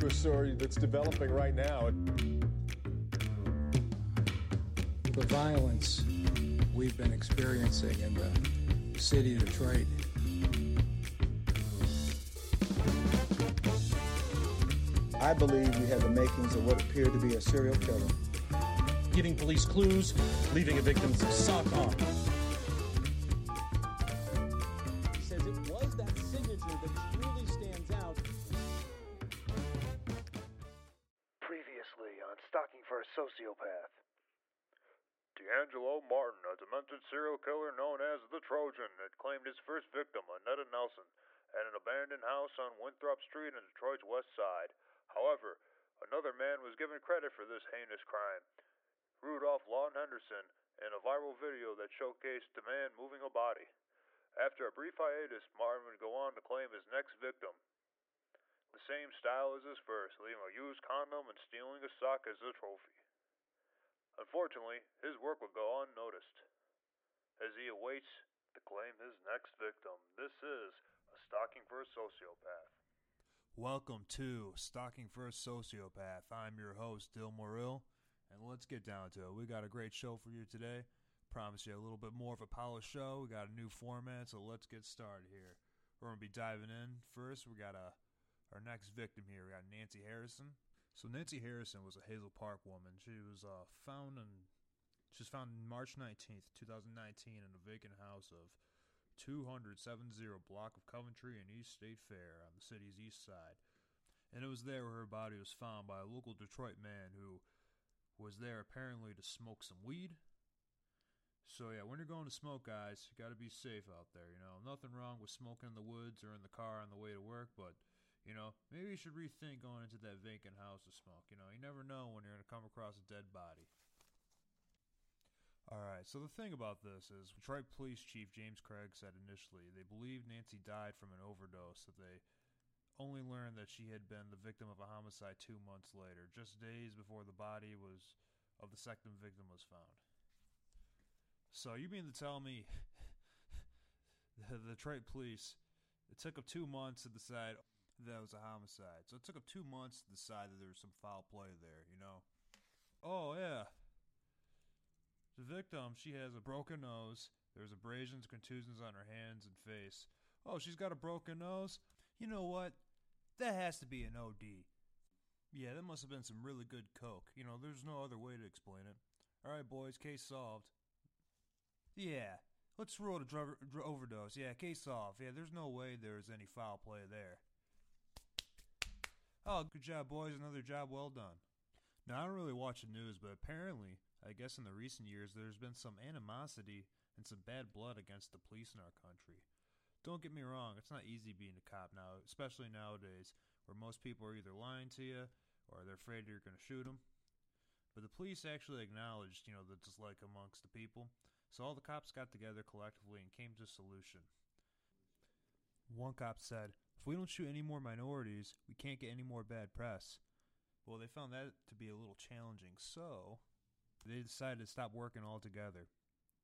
to a story that's developing right now. The violence we've been experiencing in the city of Detroit. I believe we have the makings of what appeared to be a serial killer. Giving police clues, leaving a victim's sock on. House on Winthrop Street on Detroit's west side. However, another man was given credit for this heinous crime. Rudolph Lawton Henderson, in a viral video that showcased the man moving a body. After a brief hiatus, Martin would go on to claim his next victim. The same style as his first, leaving a used condom and stealing a sock as a trophy. Unfortunately, his work would go unnoticed as he awaits to claim his next victim. This is stalking for a sociopath. Welcome to Stalking for a Sociopath. I'm your host, Dill Morrill, and let's get down to it. We got a great show for you today. Promise you a little bit more of a polished show. We got a new format, so let's get started here. We're gonna be diving in first. We got a our next victim here. We got Nancy Harrison. So Nancy Harrison was a Hazel Park woman. She was uh, found in she was found March 19th, 2019, in a vacant house of 270 block of Coventry and East State Fair on the city's east side. And it was there where her body was found by a local Detroit man who was there apparently to smoke some weed. So yeah, when you're going to smoke, guys, you got to be safe out there. You know, nothing wrong with smoking in the woods or in the car on the way to work, but you know, maybe you should rethink going into that vacant house to smoke. You know, you never know when you're going to come across a dead body. All right, so the thing about this is Detroit Police Chief James Craig said initially they believed Nancy died from an overdose, that they only learned that she had been the victim of a homicide two months later, just days before the body was of the second victim was found. So you mean to tell me the, Detroit Police it took them two months to decide that was a homicide. So it took them two months to decide that there was some foul play there, you know? Oh yeah. The victim, she has a broken nose. There's abrasions, contusions on her hands and face. Oh, she's got a broken nose? You know what? That has to be an OD. Yeah, that must have been some really good coke. You know, there's no other way to explain it. All right, boys, case solved. Yeah, let's rule a drug, dr- overdose. Yeah, case solved. Yeah, there's no way there's any foul play there. Oh, good job, boys. Another job well done. Now, I don't really watch the news, but apparently, I guess in the recent years, there's been some animosity and some bad blood against the police in our country. Don't get me wrong, it's not easy being a cop now, especially nowadays, where most people are either lying to you or they're afraid you're going to shoot them. But the police actually acknowledged, you know, the dislike amongst the people, so all the cops got together collectively and came to a solution. One cop said, If we don't shoot any more minorities, we can't get any more bad press. Well, they found that to be a little challenging, so they decided to stop working altogether.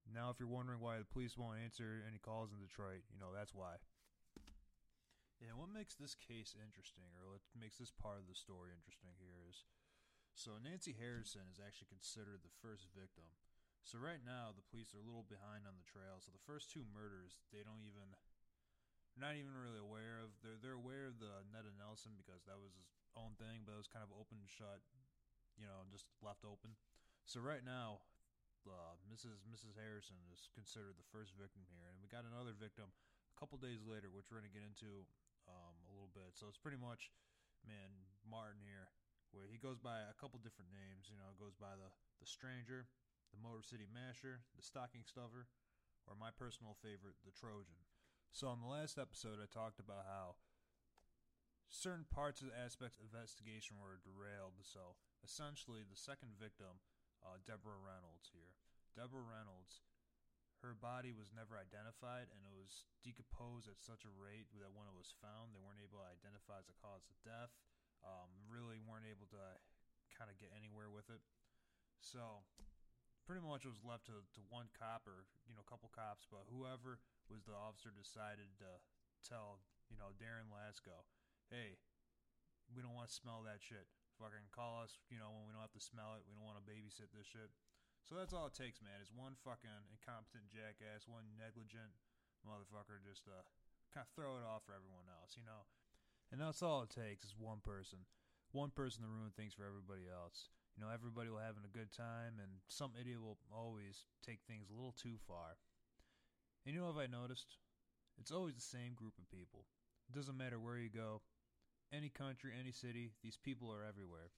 Now, if you're wondering why the police won't answer any calls in Detroit, you know, that's why. Yeah, what makes this case interesting, or what makes this part of the story interesting here is so Nancy Harrison is actually considered the first victim. So right now, the police are a little behind on the trail. So the first two murders, they don't even, not even really aware of. They're they're aware of the Netta Nelson because that was his own thing, but it was kind of open and shut, you know, just left open. So right now, uh, Mrs. Mrs. Harrison is considered the first victim here, and we got another victim a couple days later, which we're gonna get into um, a little bit. So it's pretty much, man, Martin here, where he goes by a couple different names. You know, goes by the the Stranger, the Motor City Masher, the Stocking Stuffer, or my personal favorite, the Trojan. So on the last episode, I talked about how certain parts of the aspects of investigation were derailed. So essentially, the second victim uh, Deborah Reynolds here. Deborah Reynolds, her body was never identified and it was decomposed at such a rate that when it was found, they weren't able to identify as a cause of death. Um, really weren't able to kind of get anywhere with it. So, pretty much it was left to, to one cop or, you know, a couple cops, but whoever was the officer decided to tell, you know, Darren Lasco, hey, we don't want to smell that shit. Fucking call us, you know, when we don't have to smell it. We don't want to babysit this shit. So that's all it takes, man. Is one fucking incompetent jackass, one negligent motherfucker, just uh, kind of throw it off for everyone else, you know. And that's all it takes is one person. One person to ruin things for everybody else. You know, everybody will having a good time, and some idiot will always take things a little too far. And you know what I noticed? It's always the same group of people. It doesn't matter where you go, any country, any city, these people are everywhere.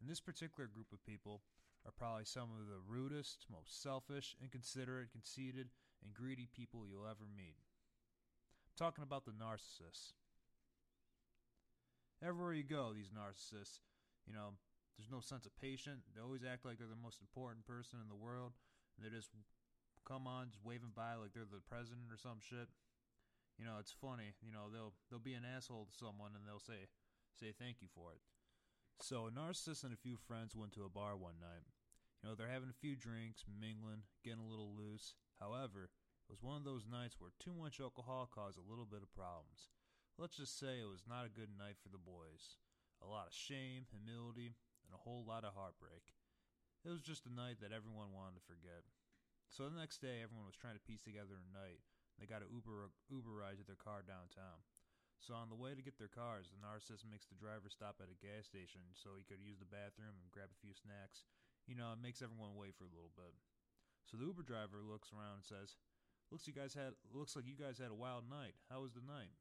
And this particular group of people are probably some of the rudest, most selfish, inconsiderate, conceited, and greedy people you'll ever meet. I'm talking about the narcissists. Everywhere you go, these narcissists, you know, there's no sense of patience. They always act like they're the most important person in the world. They just come on, just waving by like they're the president or some shit. You know, it's funny. You know, they'll they'll be an asshole to someone and they'll say say thank you for it. So a narcissist and a few friends went to a bar one night. You know, they're having a few drinks, mingling, getting a little loose. However, it was one of those nights where too much alcohol caused a little bit of problems. Let's just say it was not a good night for the boys. A lot of shame, humility, and a whole lot of heartbreak. It was just a night that everyone wanted to forget. So the next day, everyone was trying to piece together a night. They got an Uber Uber ride to their car downtown. So on the way to get their cars, the narcissist makes the driver stop at a gas station so he could use the bathroom and grab a few snacks. You know, it makes everyone wait for a little bit. So the Uber driver looks around and says, "Looks you guys had looks like you guys had a wild night. How was the night?"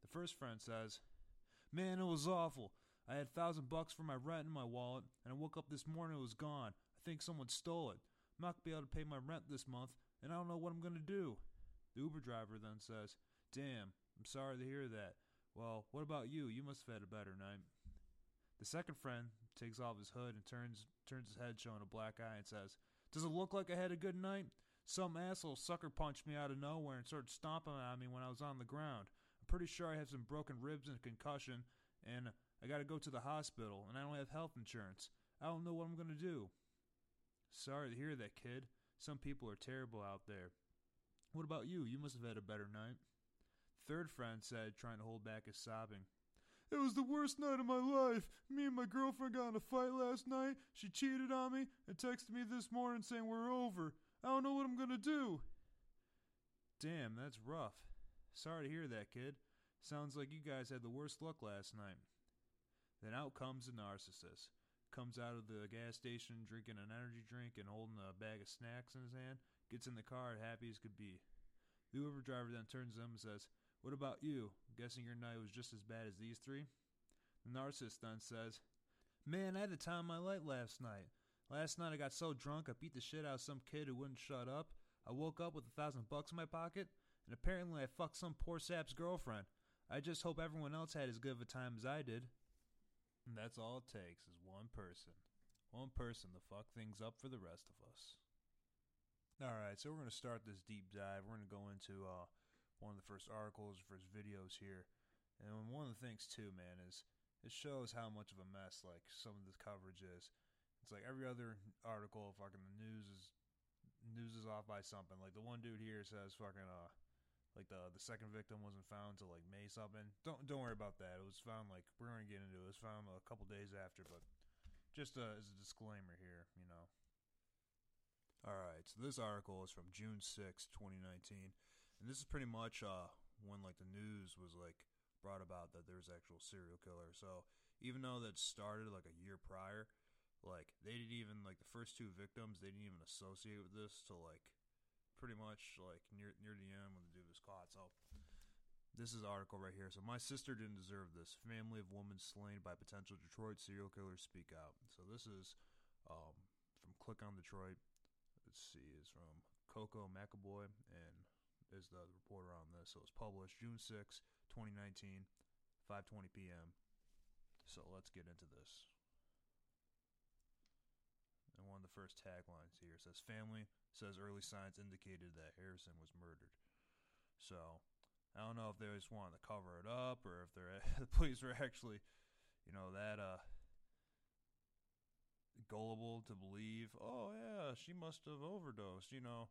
The first friend says, Man, it was awful. I had a thousand bucks for my rent in my wallet, and I woke up this morning it was gone. I think someone stole it. I'm not to be able to pay my rent this month, and I don't know what I'm to do. The Uber driver then says, Damn, I'm sorry to hear that. Well, what about you? You must have had a better night. The second friend takes off his hood and turns turns his head showing a black eye and says, Does it look like I had a good night? Some asshole sucker punched me out of nowhere and started stomping on me when I was on the ground I'm pretty sure I have some broken ribs and a concussion, and I gotta go to the hospital, and I don't have health insurance. I don't know what I'm gonna do. Sorry to hear that, kid. Some people are terrible out there. What about you? You must have had a better night. Third friend said, trying to hold back his sobbing. It was the worst night of my life. Me and my girlfriend got in a fight last night. She cheated on me and texted me this morning saying we're over. I don't know what I'm gonna do. Damn, that's rough. Sorry to hear that, kid. Sounds like you guys had the worst luck last night. Then out comes the narcissist. Comes out of the gas station drinking an energy drink and holding a bag of snacks in his hand. Gets in the car happy as could be. The Uber driver then turns to him and says, What about you? Guessing your night was just as bad as these three? The narcissist then says, Man, I had the time of my life last night. Last night I got so drunk I beat the shit out of some kid who wouldn't shut up. I woke up with a thousand bucks in my pocket and apparently I fucked some poor sap's girlfriend. I just hope everyone else had as good of a time as I did. And that's all it takes is one person. One person to fuck things up for the rest of us. Alright, so we're going to start this deep dive. We're going to go into uh, one of the first articles, first videos here. And one of the things, too, man, is it shows how much of a mess, like, some of this coverage is. It's like every other article, fucking the news is news is off by something. Like the one dude here says fucking uh like the the second victim wasn't found till like May something. Don't don't worry about that. It was found like we're gonna get into it. It was found a couple days after, but just uh, as a disclaimer here, you know. All right, so this article is from June 6, 2019, and this is pretty much uh when like the news was like brought about that there's actual serial killer. So even though that started like a year prior, like they didn't even like the first two victims they didn't even associate with this till like pretty much like near near the end when the dude was caught. So this is article right here. So my sister didn't deserve this. Family of woman slain by potential Detroit serial killer speak out. So this is um, from Click on Detroit. Let's see, is from Koco McAboy and is the reporter on this. So it was published June 6, 2019, 5:20 p.m. So let's get into this. And one of the first taglines here says family says early signs indicated that Harrison was murdered. So I don't know if they just wanted to cover it up or if they're the police were actually, you know, that uh gullible to believe, oh yeah, she must have overdosed, you know.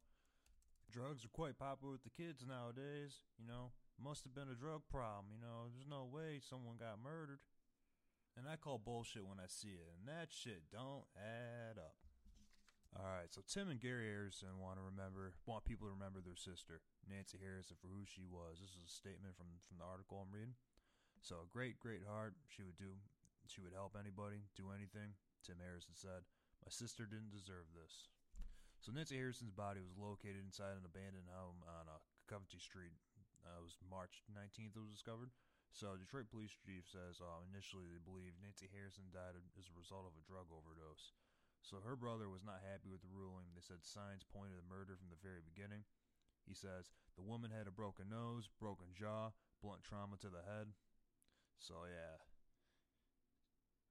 Drugs are quite popular with the kids nowadays, you know. Must have been a drug problem, you know. There's no way someone got murdered. And I call bullshit when I see it, and that shit don't add up. Alright, so Tim and Gary Harrison want to remember want people to remember their sister, Nancy Harrison, for who she was. This is a statement from, from the article I'm reading. So a great, great heart. She would do she would help anybody, do anything. Tim Harrison said, My sister didn't deserve this. So Nancy Harrison's body was located inside an abandoned home on uh, Coventry Street. Uh, it was March 19th it was discovered. So Detroit Police Chief says uh, initially they believed Nancy Harrison died as a result of a drug overdose. So her brother was not happy with the ruling. They said signs pointed to murder from the very beginning. He says the woman had a broken nose, broken jaw, blunt trauma to the head. So yeah,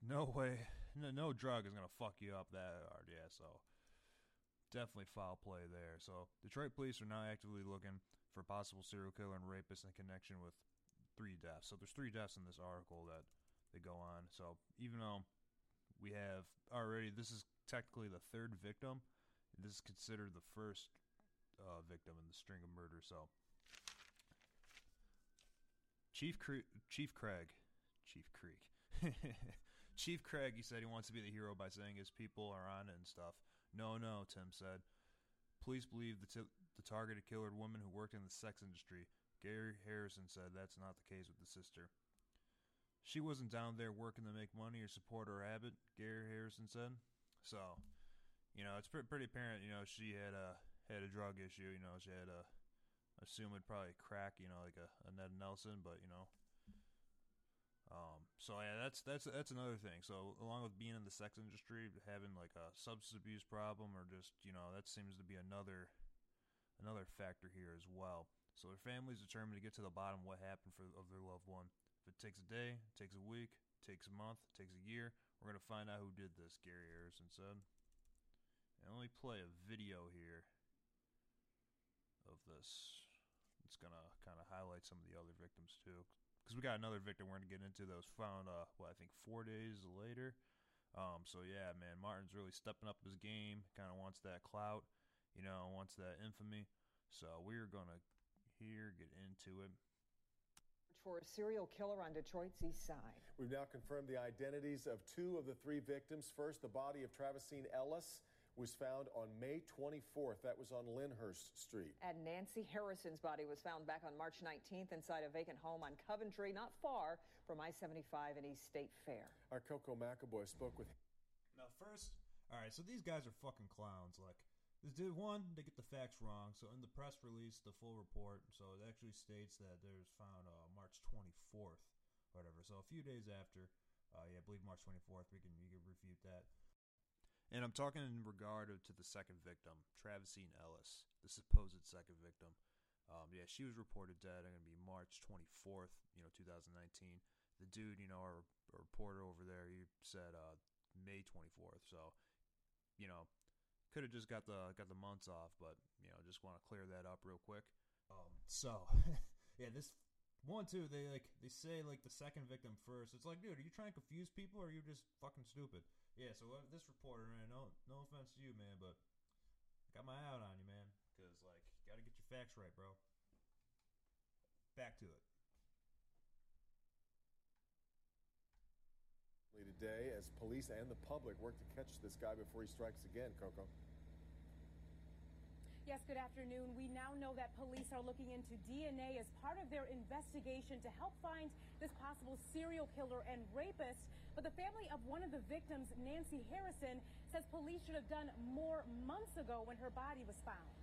no way, no, no drug is gonna fuck you up that hard. Yeah, so definitely foul play there. So Detroit police are now actively looking for possible serial killer and rapist in connection with three deaths. So there's three deaths in this article that they go on. So even though we have already, this is technically the third victim. This is considered the first uh, victim in the string of murder. So, Chief Cre- Chief Craig, Chief Creek, Chief Craig. He said he wants to be the hero by saying his people are on it and stuff. No, no, Tim said. Police believe the, t- the targeted killer woman who worked in the sex industry. Gary Harrison said that's not the case with the sister. She wasn't down there working to make money or support her habit, Gary Harrison said. So, you know, it's pretty, pretty apparent. You know, she had a had a drug issue. You know, she had a assume it probably crack. You know, like a, a Ned Nelson, but you know. Um, so yeah, that's that's that's another thing. So along with being in the sex industry, having like a substance abuse problem, or just you know, that seems to be another another factor here as well. So their family's determined to get to the bottom of what happened for of their loved one. If it takes a day, it takes a week, it takes a month, it takes a year, we're to find out who did this, Gary Harrison said. And let me play a video here of this. It's to kind of highlight some of the other victims too. Because we got another victim we're going to get into that was found, uh, what, I think four days later. Um, so yeah, man, Martin's really stepping up his game. Kind of wants that clout, you know, wants that infamy. So we're going to here get into it for a serial killer on Detroit's east side. We've now confirmed the identities of two of the three victims. First, the body of Travesene Ellis was found on May 24th. That was on Lyndhurst Street. And Nancy Harrison's body was found back on March 19th inside a vacant home on Coventry, not far from I-75 and East State Fair. Our Koco McAboy spoke with. Now, first, all right, so these guys are fucking clowns. Like, this dude, one, they get the facts wrong. So in the press release, the full report, so it actually states that there's found uh, March 24th, whatever. So a few days after, uh, yeah, I believe March 24th. We can we can refute that. And I'm talking in regard to the second victim, Travesene Ellis, the supposed second victim. Um, yeah, she was reported dead. I'm to be March 24th, you know, 2019. The dude, you know, our, our reporter over there, he said uh, May 24th. So, you know, could have just got the got the months off, but you know, just want to clear that up real quick. Um, so yeah, this one too. They like they say like the second victim first. It's like, dude, are you trying to confuse people, or are you just fucking stupid? Yeah. So this reporter, man, no no offense to you, man, but I got my eye out on you, man, because like you got to get your facts right, bro. Back to it. Today, as police and the public work to catch this guy before he strikes again, Koco. Yes, good afternoon. We now know that police are looking into DNA as part of their investigation to help find this possible serial killer and rapist. But the family of one of the victims, Nancy Harrison, says police should have done more months ago when her body was found.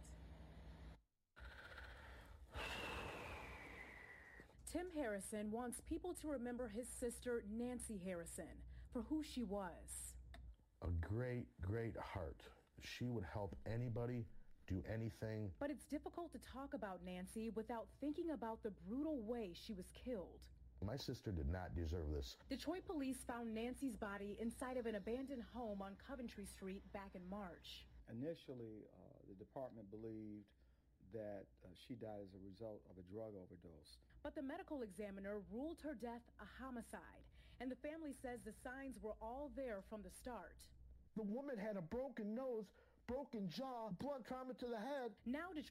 Tim Harrison wants people to remember his sister, Nancy Harrison, for who she was. A great, great heart. She would help anybody do anything. But it's difficult to talk about Nancy without thinking about the brutal way she was killed. My sister did not deserve this. Detroit police found Nancy's body inside of an abandoned home on Coventry Street back in March. Initially, uh, the department believed that uh, she died as a result of a drug overdose. But the medical examiner ruled her death a homicide, and the family says the signs were all there from the start. The woman had a broken nose, broken jaw, blood trauma to the head. Now, Det-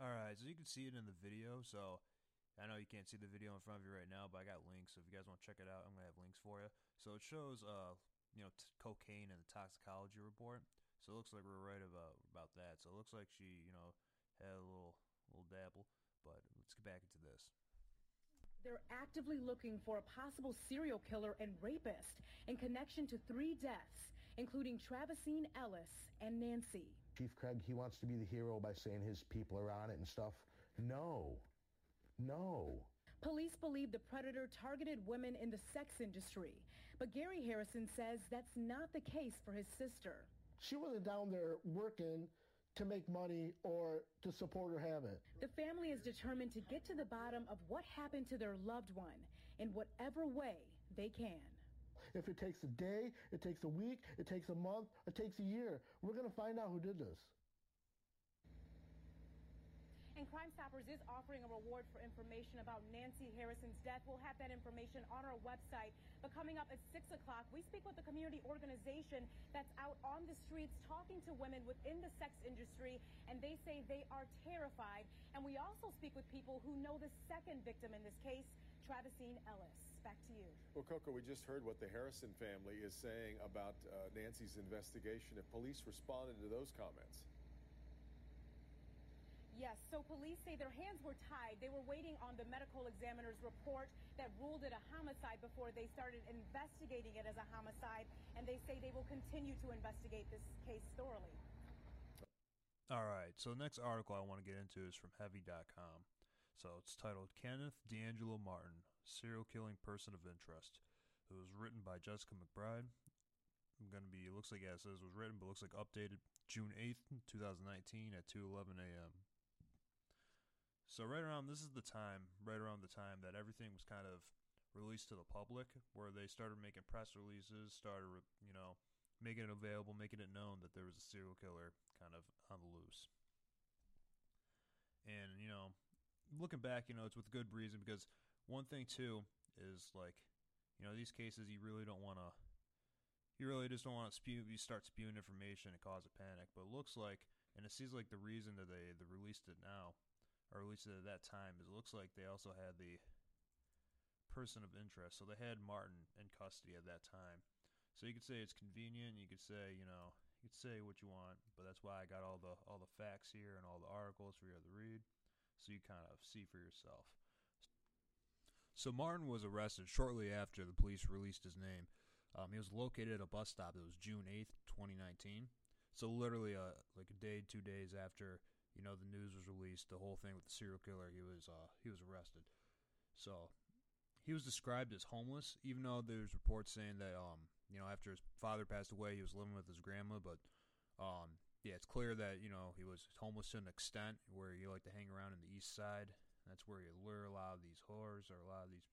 all right, so you can see it in the video. So I know you can't see the video in front of you right now, but I got links. So if you guys want to check it out, I'm gonna have links for you. So it shows, uh, you know, t- cocaine and the toxicology report. So it looks like we're right about about that. So it looks like she, you know, had a little little dabble. But let's get back into this. They're actively looking for a possible serial killer and rapist in connection to three deaths, including Travesene Ellis and Nancy. Chief Craig, he wants to be the hero by saying his people are on it and stuff. No. No. Police believe the predator targeted women in the sex industry, but Gary Harrison says that's not the case for his sister. She wasn't down there working to make money or to support her habit. The family is determined to get to the bottom of what happened to their loved one in whatever way they can. If it takes a day, it takes a week, it takes a month, it takes a year, we're going to find out who did this. And Crime Stoppers is offering a reward for information about Nancy Harrison's death. We'll have that information on our website. But coming up at 6 o'clock, we speak with the community organization that's out on the streets talking to women within the sex industry, and they say they are terrified. And we also speak with people who know the second victim in this case, Travesene Ellis. Back to you. Well, Koco, we just heard what the Harrison family is saying about uh, Nancy's investigation. If police responded to those comments, Yes, so police say their hands were tied. They were waiting on the medical examiner's report that ruled it a homicide before they started investigating it as a homicide, and they say they will continue to investigate this case thoroughly. All right, so the next article I want to get into is from Heavy.com. So it's titled Kenneth Deangelo Martin, Serial Killing Person of Interest. It was written by Jessica McBride. I'm gonna be. It looks like yeah, it says it was written, but looks like updated June 8th, 2019 at 2:11 a.m. So right around this is the time, right around the time that everything was kind of released to the public, where they started making press releases, started you know making it available, making it known that there was a serial killer kind of on the loose. And you know, looking back, you know, it's with good reason because one thing too is like, you know, these cases you really don't want to. You really just don't want to spew. You start spewing information and cause a panic. But it looks like, and it seems like the reason that they, they released it now or at least at that time, it looks like they also had the person of interest. So they had Martin in custody at that time. So you could say it's convenient. You could say, you know, you could say what you want, but that's why I got all the all the facts here and all the articles for you to read, so you kind of see for yourself. So Martin was arrested shortly after the police released his name. Um, he was located at a bus stop. It was June eighth, twenty nineteen. So literally, uh, like a day, two days after you know the news was released, the whole thing with the serial killer, he was uh, he was arrested. So he was described as homeless, even though there's reports saying that um you know after his father passed away, he was living with his grandma. But um yeah, it's clear that you know he was homeless to an extent where he liked to hang around in the east side. That's where he lure a lot of these whores or a lot of these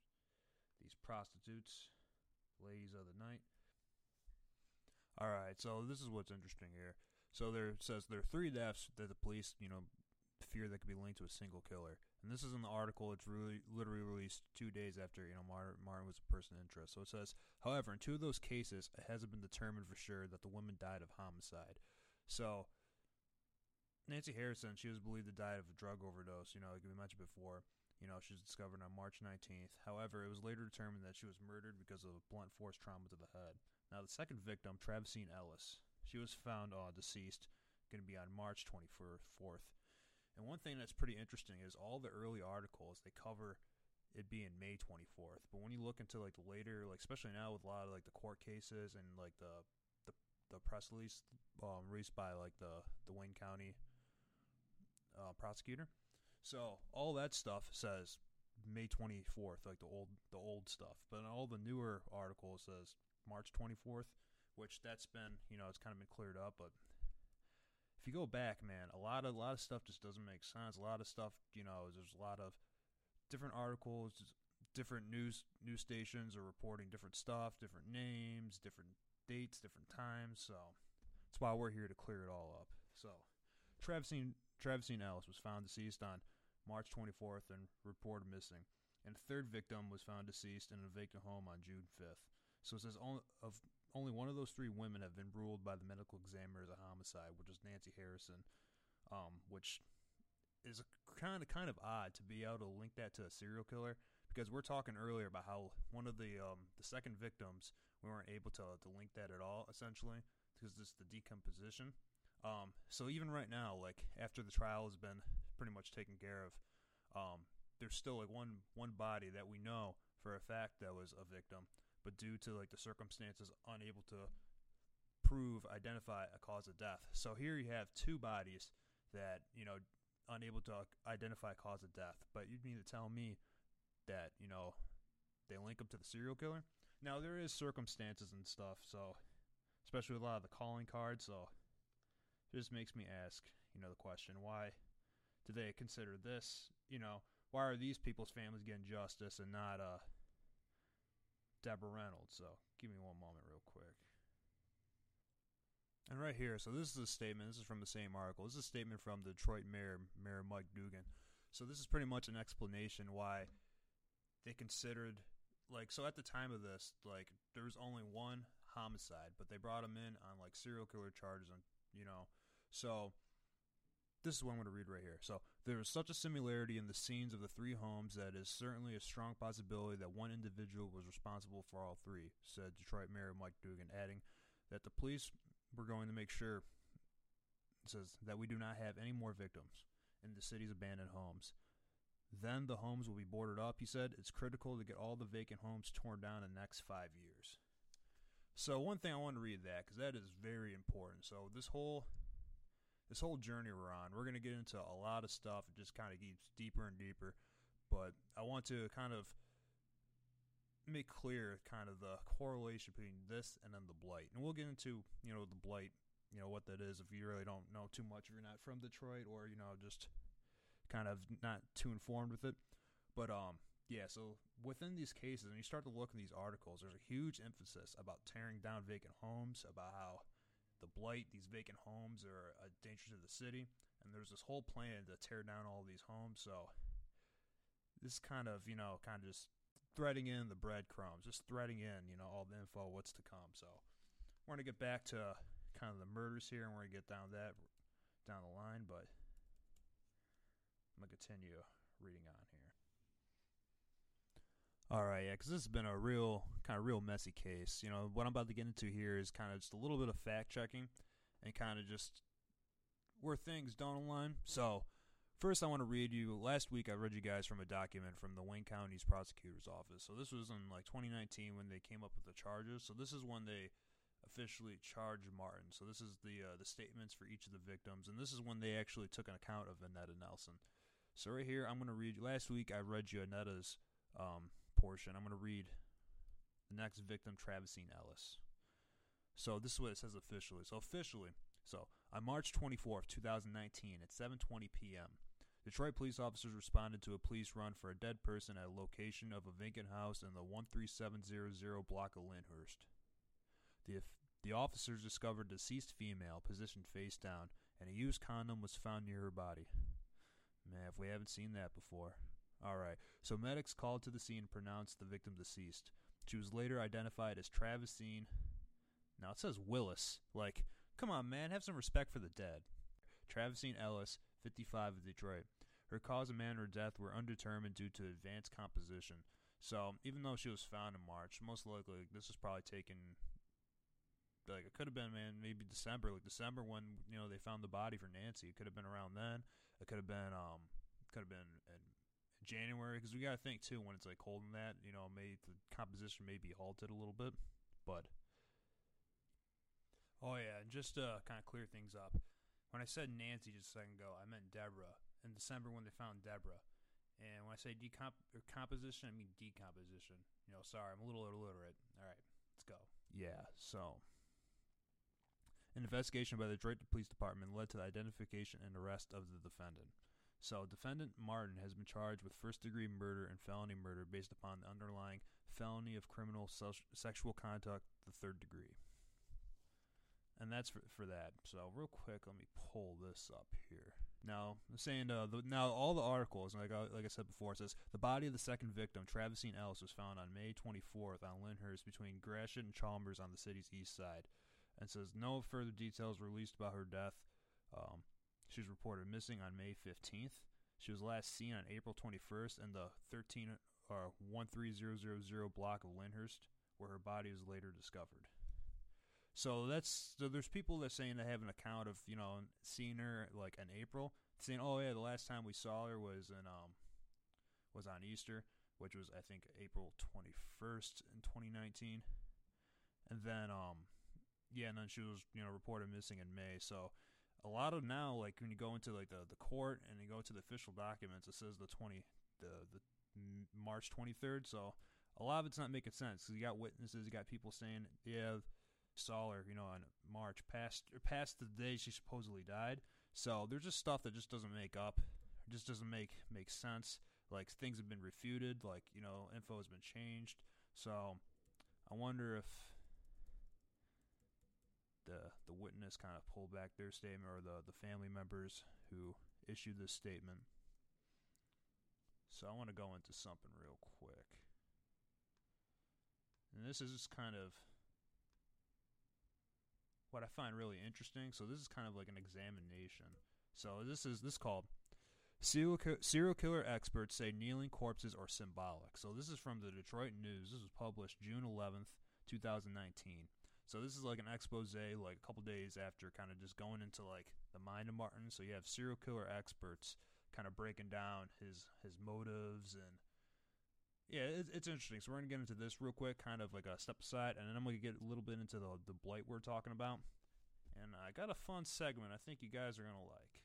these prostitutes, ladies of the night. All right, so this is what's interesting here. So there says there are three deaths that the police, you know, fear that could be linked to a single killer. And this is in the article. It's really literally released two days after you know Martin, Martin was a person of interest. So it says, however, in two of those cases, it hasn't been determined for sure that the woman died of homicide. So Nancy Harrison, she was believed to die of a drug overdose. You know, like we mentioned before. You know, she was discovered on March 19th. However, it was later determined that she was murdered because of blunt force trauma to the head. Now, the second victim, Travesene Ellis, she was found uh, deceased, going to be on March 24th. And one thing that's pretty interesting is all the early articles they cover it being May 24th. But when you look into like the later, like especially now with a lot of like the court cases and like the the, the press release um, released by like the the Wayne County uh, prosecutor, so all that stuff says May 24th, like the old the old stuff. But all the newer articles says March 24th which that's been you know it's kind of been cleared up, but if you go back, man, a lot of a lot of stuff just doesn't make sense. A lot of stuff, you know, there's a lot of different articles, different news news stations are reporting different stuff, different names, different dates, different times. So that's why we're here to clear it all up. So Travesene Travesene Ellis was found deceased on March 24th and reported missing. And a third victim was found deceased in a vacant home on June 5th. So it says only of only one of those three women have been ruled by the medical examiner as a homicide, which is Nancy Harrison, um, which is kind of kind of odd to be able to link that to a serial killer because we're talking earlier about how one of the um, the second victims we weren't able to to link that at all essentially because just the decomposition. Um, so even right now, like after the trial has been pretty much taken care of, um, there's still like one one body that we know for a fact that was a victim, but due to like the circumstances, unable to prove identify a cause of death. So here you have two bodies that you know unable to identify cause of death. But you need to tell me that you know they link them to the serial killer? Now there is circumstances and stuff, so especially with a lot of the calling cards. So it just makes me ask, you know, the question: Why do they consider this? You know, why are these people's families getting justice and not uh Deborah Reynolds? So give me one moment, real quick. And right here, so this is a statement. This is from the same article. This is a statement from Detroit Mayor Mayor Mike Duggan. So this is pretty much an explanation why they considered like so at the time of this, like there was only one homicide, but they brought him in on like serial killer charges and you know. So this is what I'm going to read right here. So there is such a similarity in the scenes of the three homes that is certainly a strong possibility that one individual was responsible for all three, said Detroit Mayor Mike Duggan, adding that the police we're going to make sure says that we do not have any more victims in the city's abandoned homes. Then the homes will be boarded up, he said. It's critical to get all the vacant homes torn down in the next five years. So one thing I want to read that because that is very important. So this whole this whole journey we're on, we're going to get into a lot of stuff. It just kind of gets deeper and deeper. But I want to kind of make clear kind of the correlation between this and then the blight. And we'll get into, you know, the blight, you know, what that is if you really don't know too much, if you're not from Detroit or, you know, just kind of not too informed with it. But um yeah, so within these cases, when you start to look in these articles, there's a huge emphasis about tearing down vacant homes, about how the blight, these vacant homes are a danger to the city, and there's this whole plan to tear down all these homes. So this kind of, you know, kind of just threading in the breadcrumbs, just threading in, you know, all the info, what's to come. So we're gonna get back to kind of the murders here, and we're gonna get down that down the line, but I'm gonna continue reading on. All right, yeah, because this has been a real kind of real messy case. You know, what I'm about to get into here is kind of just a little bit of fact checking and kind of just where things don't align. So, first, I want to read you. Last week, I read you guys from a document from the Wayne County's prosecutor's office. So, this was in like 2019 when they came up with the charges. So, this is when they officially charged Martin. So, this is the uh, the statements for each of the victims, and this is when they actually took an account of Annetta Nelson. So, right here, I'm going to read. Last week, I read you Annetta's. Um, portion. I'm going to read the next victim, Travesene Ellis. So this is what it says officially. So officially, so on March 24th, 2019, at 7:20 p.m., Detroit police officers responded to a police run for a dead person at a location of a vacant house in the 13700 block of Lyndhurst. The the officers discovered deceased female positioned face down, and a used condom was found near her body. Man, if we haven't seen that before. All right. So medics called to the scene pronounced the victim deceased. She was later identified as Travesene. Now it says Willis. Like, come on, man, have some respect for the dead. Travesene Ellis, 55 of Detroit. Her cause and manner of death were undetermined due to advanced composition. So even though she was found in March, most likely this was probably taken. Like it could have been, man, maybe December, like December when you know they found the body for Nancy. It could have been around then. It could have been, um, could have been in January because we got to think too when it's like cold in that you know may the composition may be halted a little bit, but oh yeah, and just to kind of clear things up, when I said Nancy just a second ago, I meant Deborah in December when they found Deborah, and when I say decomp composition, I mean decomposition. You know, sorry, I'm a little illiterate. All right, let's go. Yeah, so. An investigation by the Detroit Police Department led to the identification and arrest of the defendant. So, defendant Martin has been charged with first degree murder and felony murder based upon the underlying felony of criminal se- sexual conduct, the third degree. And that's for, for that. So, real quick, let me pull this up here. Now, saying uh, the, now all the articles, like I, like I said before, says the body of the second victim, Travesene Ellis, was found on May 24th on Lyndhurst between Gratiot and Chalmers on the city's east side, and says no further details released about her death. Um, she was reported missing on May 15th. She was last seen on April 21st in the 13 or uh, 13000 block of Lyndhurst, where her body was later discovered. So that's so there's people that saying they have an account of you know seeing her like in April, saying oh yeah the last time we saw her was in um was on Easter, which was I think April 21st in 2019, and then um yeah and then she was you know reported missing in May. So a lot of now like when you go into like the the court and you go to the official documents, it says the 20 the the March 23rd. So a lot of it's not making sense because you got witnesses, you got people saying yeah saw her, you know, on March past past the day she supposedly died. So there's just stuff that just doesn't make up, just doesn't make make sense. Like things have been refuted, like you know, info has been changed. So I wonder if the the witness kind of pulled back their statement or the the family members who issued this statement. So I want to go into something real quick. And this is kind of what I find really interesting. So this is kind of like an examination. So this is this is called serial serial killer experts say kneeling corpses are symbolic. So this is from the Detroit News. This was published June 11th, 2019. So this is like an expose, like a couple days after kind of just going into like the mind of Martin. So you have serial killer experts kind of breaking down his his motives and yeah, it's, it's interesting. So we're gonna get into this real quick, kind of like a step aside, and then I'm gonna get a little bit into the the blight we're talking about. And I got a fun segment. I think you guys are gonna like.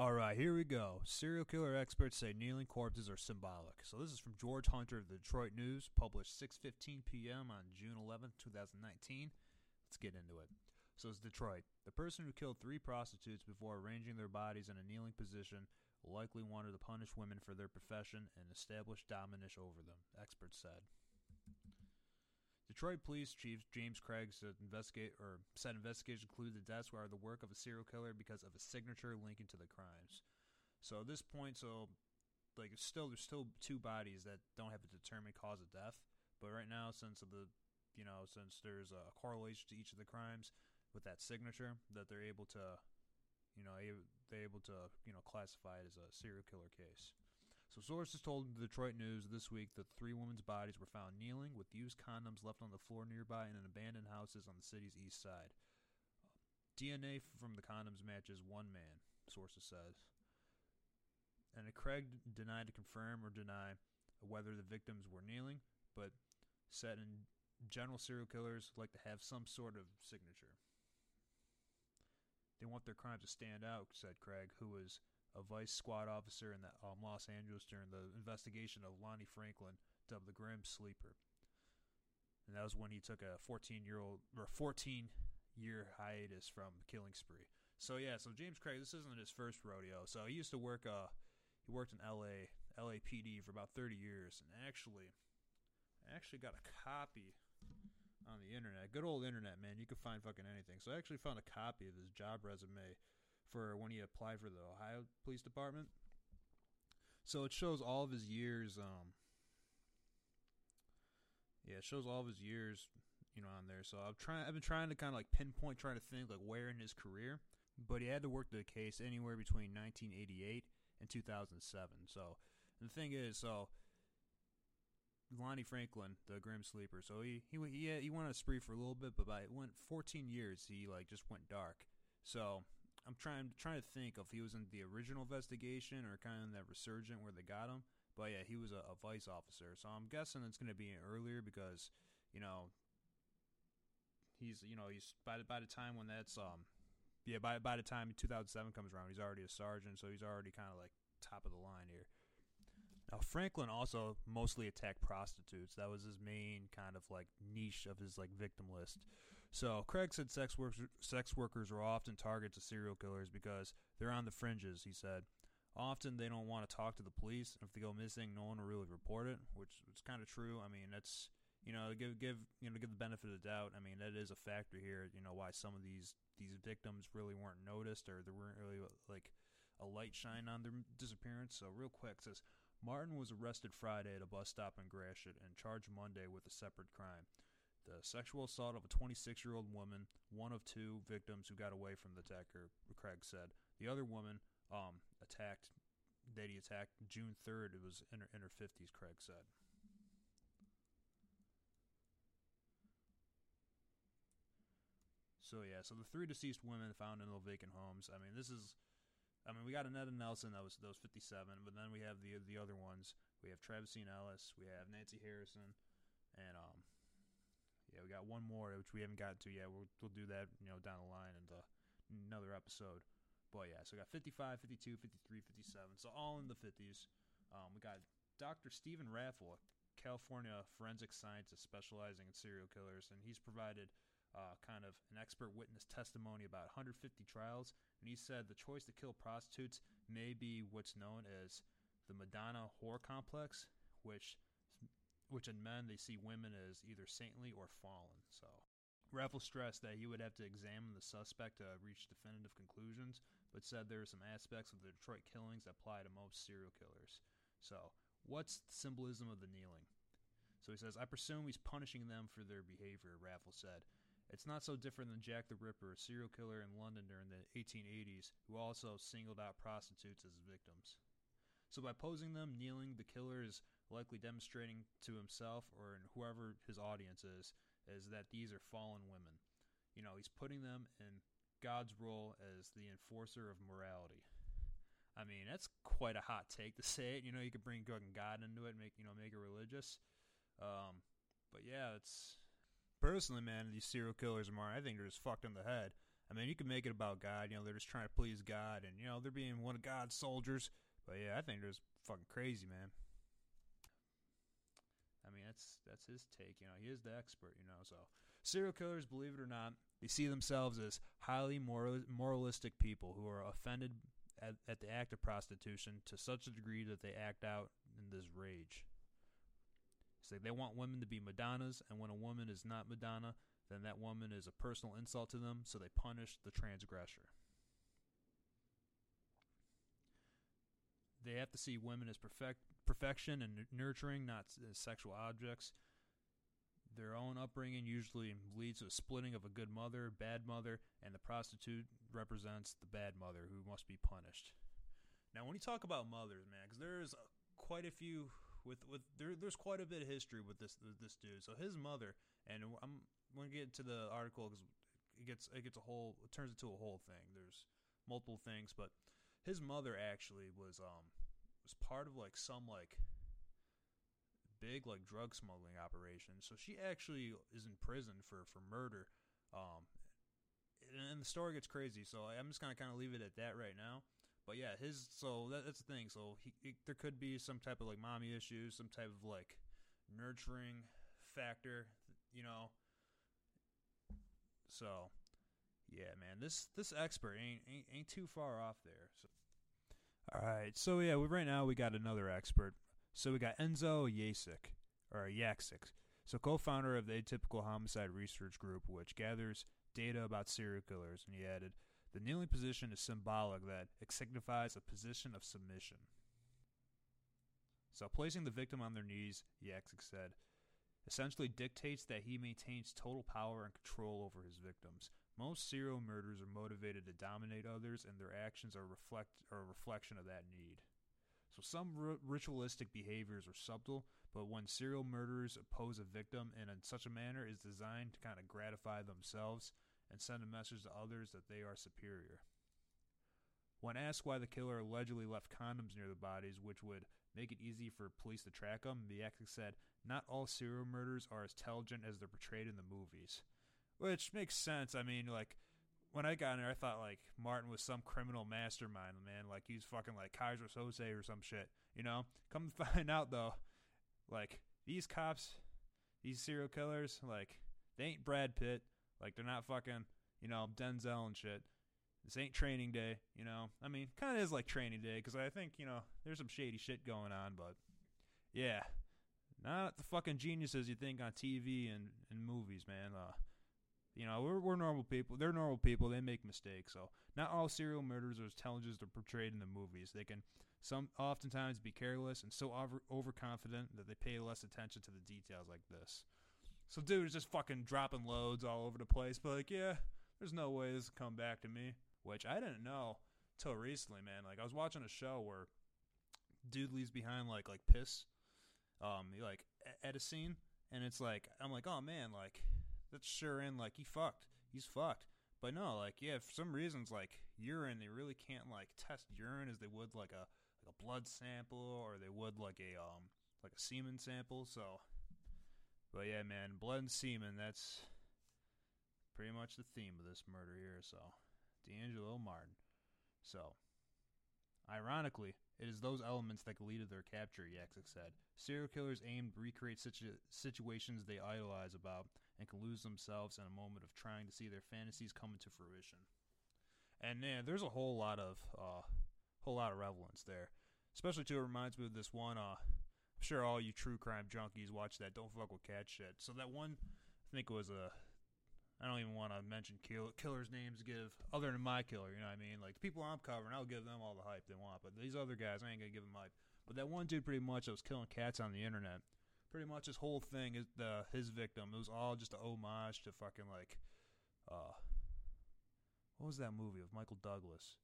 All right, here we go. Serial killer experts say kneeling corpses are symbolic. So this is from George Hunter of the Detroit News, published 6:15 p.m. on June 11, 2019. Let's get into it. So it's Detroit. The person who killed three prostitutes before arranging their bodies in a kneeling position likely wanted to punish women for their profession and establish dominance over them, experts said. Detroit Police Chief James Craig said investigate or said investigations include the deaths were the work of a serial killer because of a signature linking to the crimes. So at this point, so like still there's still two bodies that don't have a determined cause of death. But right now, since the you know since there's a correlation to each of the crimes with that signature, that they're able to you know, they're able to, you know, classify it as a serial killer case. So sources told the Detroit News this week that three women's bodies were found kneeling with used condoms left on the floor nearby in an abandoned houses on the city's east side. DNA from the condoms matches one man, sources said. And Craig denied to confirm or deny whether the victims were kneeling, but said in general serial killers like to have some sort of signature. They want their crimes to stand out, said Craig, who was a vice squad officer in the, um, Los Angeles during the investigation of Lonnie Franklin, dubbed the Grim Sleeper. And that was when he took a 14 year old or 14 year hiatus from Killing Spree. So yeah, so James Craig, this isn't his first rodeo. So he used to work uh he worked in LA LAPD for about 30 years and actually I actually got a copy on the internet. Good old internet, man. You can find fucking anything. So I actually found a copy of his job resume for when he applied for the Ohio Police Department. So it shows all of his years. Um, yeah, it shows all of his years, you know, on there. So I've trying. I've been trying to kind of like pinpoint, trying to think like where in his career, but he had to work the case anywhere between 1988 and 2007. So the thing is, so Lonnie Franklin, the Grim Sleeper. So he he he he went on a spree for a little bit, but by it went 14 years, he like just went dark. So I'm trying trying to think if he was in the original investigation or kind of that resurgent where they got him. But yeah, he was a, a vice officer. So I'm guessing it's going to be earlier because you know he's you know he's by the, by the time when that's um yeah by by the time 2007 comes around, he's already a sergeant, so he's already kind of like top of the line here. Now, Franklin also mostly attacked prostitutes. That was his main kind of like niche of his like victim list. So Craig said sex workers sex workers are often targets of serial killers because they're on the fringes. He said often they don't want to talk to the police, and if they go missing, no one will really report it, which is kind of true. I mean, that's you know give give you know give the benefit of the doubt. I mean, that is a factor here. You know why some of these these victims really weren't noticed or there weren't really like a light shine on their disappearance. So real quick says Martin was arrested Friday at a bus stop in Gratiot and charged Monday with a separate crime. The sexual assault of a 26 year old woman, one of two victims who got away from the attacker, Craig said. The other woman um, attacked that he attacked June 3rd. It was in her, in her 50s, Craig said. So yeah, so the three deceased women found in the vacant homes. I mean, this is, I mean, we got Annetta Nelson that was that was 57, but then we have the the other ones. We have Travesene Ellis, we have Nancy Harrison, and um, yeah, we got one more which we haven't gotten to yet. We'll we'll do that you know down the line in the, another episode. But yeah, so we got 55, 52, 53, 57. So all in the 50s. Um, we got Dr. Stephen Raffel, California forensic scientist specializing in serial killers, and he's provided uh, kind of an expert witness testimony about 150 trials, and he said the choice to kill prostitutes may be what's known as the Madonna whore complex, which which in men they see women as either saintly or fallen. So Raffel stressed that he would have to examine the suspect to reach definitive conclusions, but said there are some aspects of the Detroit killings that apply to most serial killers. So, what's the symbolism of the kneeling? So he says, I presume he's punishing them for their behavior, Raffel said. It's not so different than Jack the Ripper, a serial killer in London during the 1880s, who also singled out prostitutes as victims. So by posing them kneeling, the killer is likely demonstrating to himself or in whoever his audience is, is that these are fallen women. You know, he's putting them in God's role as the enforcer of morality. I mean, that's quite a hot take to say it. You know, you could bring God into it, and make you know, make it religious. Um, but yeah, it's personally, man, these serial killers mine, I think they're just fucked in the head. I mean, you can make it about God, you know, they're just trying to please God, and you know, they're being one of God's soldiers. But yeah, I think they're just fucking crazy, man. I mean, that's that's his take. You know, he is the expert. You know, so serial killers, believe it or not, they see themselves as highly moral, moralistic people who are offended at, at the act of prostitution to such a degree that they act out in this rage. It's like they want women to be Madonnas, and when a woman is not Madonna, then that woman is a personal insult to them, so they punish the transgressor. They have to see women as perfect, perfection and nurturing, not as sexual objects. Their own upbringing usually leads to a splitting of a good mother, bad mother, and the prostitute represents the bad mother who must be punished. Now, when you talk about mothers, man, because there's quite a few with with there, there's quite a bit of history with this this dude. So his mother, and I'm going to get into the article because it gets it gets a whole it turns into a whole thing. There's multiple things, but his mother actually was um was part of like some like big like drug smuggling operation. So she actually is in prison for for murder. Um, and the story gets crazy. So I'm just gonna kind of leave it at that right now. But yeah, his so that, that's the thing. So he, he, there could be some type of like mommy issues, some type of like nurturing factor, you know. So yeah, man, this this expert ain't ain't, ain't too far off there. So. All right, so yeah, we, right now we got another expert. So we got Enzo Yasik or Yaksic, so co-founder of the Atypical Homicide Research Group, which gathers data about serial killers, and he added. The kneeling position is symbolic that it signifies a position of submission. So, placing the victim on their knees, Yaksic said, essentially dictates that he maintains total power and control over his victims. Most serial murders are motivated to dominate others, and their actions are, reflect, are a reflection of that need. So, some r- ritualistic behaviors are subtle, but when serial murderers oppose a victim and in such a manner is designed to kind of gratify themselves and send a message to others that they are superior. When asked why the killer allegedly left condoms near the bodies, which would make it easy for police to track them, the actor said, Not all serial murders are as intelligent as they're portrayed in the movies. Which makes sense. I mean, like, when I got in there, I thought, like, Martin was some criminal mastermind, man. Like, he's fucking, like, Keyser Söze or some shit, you know? Come to find out, though, like, these cops, these serial killers, like, they ain't Brad Pitt. Like they're not fucking, you know, Denzel and shit. This ain't training day, you know. I mean, kind of is like training day because I think you know there's some shady shit going on, but yeah, not the fucking geniuses you think on TV and, and movies, man. Uh, you know, we're we're normal people. They're normal people. They make mistakes. So not all serial murders are as as they're portrayed in the movies. They can some oftentimes be careless and so over overconfident that they pay less attention to the details like this. So dude is just fucking dropping loads all over the place. But like, yeah, there's no way this will come back to me. Which I didn't know till recently, man. Like I was watching a show where dude leaves behind like like piss, um, like at a scene, and it's like I'm like, oh man, like that's sure in like he fucked, he's fucked. But no, like yeah, for some reasons like urine, they really can't like test urine as they would like a like a blood sample or they would like a um like a semen sample. So, but yeah, man, blood and semen. That's pretty much the theme of this murder here. So, Deangelo Martin. So, ironically, it is those elements that lead to their capture, Yaksic said. Serial killers aim to recreate situ- situations they idolize about and can lose themselves in a moment of trying to see their fantasies come into fruition. And yeah, there's a whole lot of uh, whole lot of relevance there. Especially too, it reminds me of this one. Uh, I'm sure all you true crime junkies watch that "Don't Fuck with Cat" shit. So that one, I think it was a. I don't even want to mention kill, killers' names. Give other than my killer, you know what I mean? Like the people I'm covering, I'll give them all the hype they want. But these other guys, I ain't gonna give them hype. But that one dude, pretty much, that was killing cats on the internet. Pretty much, his whole thing is the his victim. It was all just a homage to fucking like, uh, what was that movie of Michael Douglas?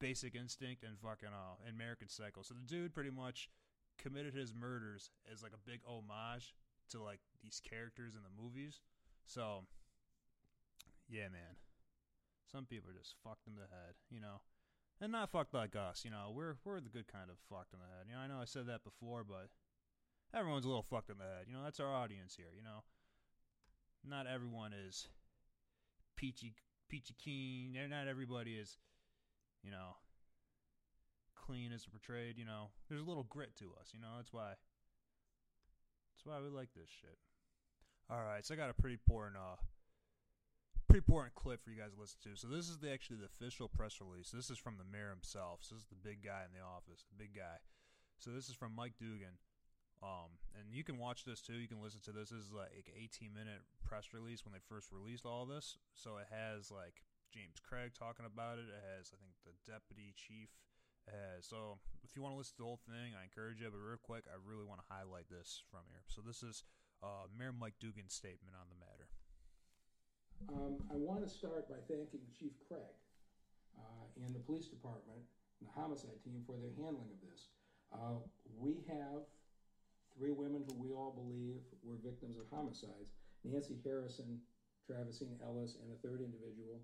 Basic Instinct and fucking uh, American Psycho. So the dude pretty much committed his murders as like a big homage to like these characters in the movies. So yeah, man. Some people are just fucked in the head, you know. And not fucked like us, you know. We're we're the good kind of fucked in the head. You know, I know I said that before, but everyone's a little fucked in the head. You know, that's our audience here, you know. Not everyone is peachy peachy keen. They're Not everybody is, you know, clean as portrayed, you know. There's a little grit to us, you know. That's why That's why we like this shit. All right, so I got a pretty important uh pretty important clip for you guys to listen to. So this is the actually the official press release. This is from the mayor himself. So this is the big guy in the office, the big guy. So this is from Mike Duggan. Um, and you can watch this too. You can listen to this. This is like 18 minute press release when they first released all this. So it has like James Craig talking about it. It has I think the deputy chief. So if you want to listen to the whole thing, I encourage you. But real quick, I really want to highlight this from here. So this is uh, Mayor Mike Duggan's statement on the matter. Um, I want to start by thanking Chief Craig uh, and the police department and the homicide team for their handling of this. Uh, we have three women who we all believe were victims of homicides Nancy Harrison, Travesene Ellis, and a third individual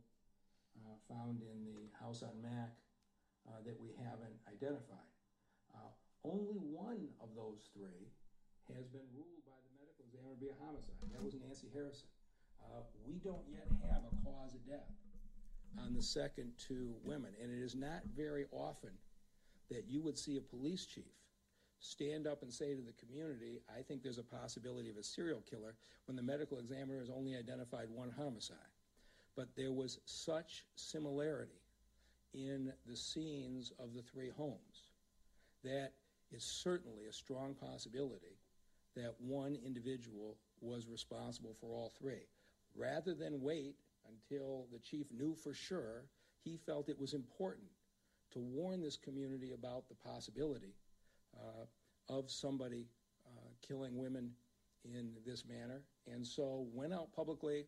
uh, found in the house on Mac uh, that we haven't identified. Uh, only one of those three has been ruled by the medical examiner to be a homicide. That was Nancy Harrison. Uh, we don't yet have a cause of death on the second two women. And it is not very often that you would see a police chief stand up and say to the community, I think there's a possibility of a serial killer when the medical examiner has only identified one homicide. But there was such similarity in the scenes of the three homes that is certainly a strong possibility that one individual was responsible for all three. Rather than wait until the chief knew for sure, he felt it was important to warn this community about the possibility of somebody uh, killing women in this manner, and so went out publicly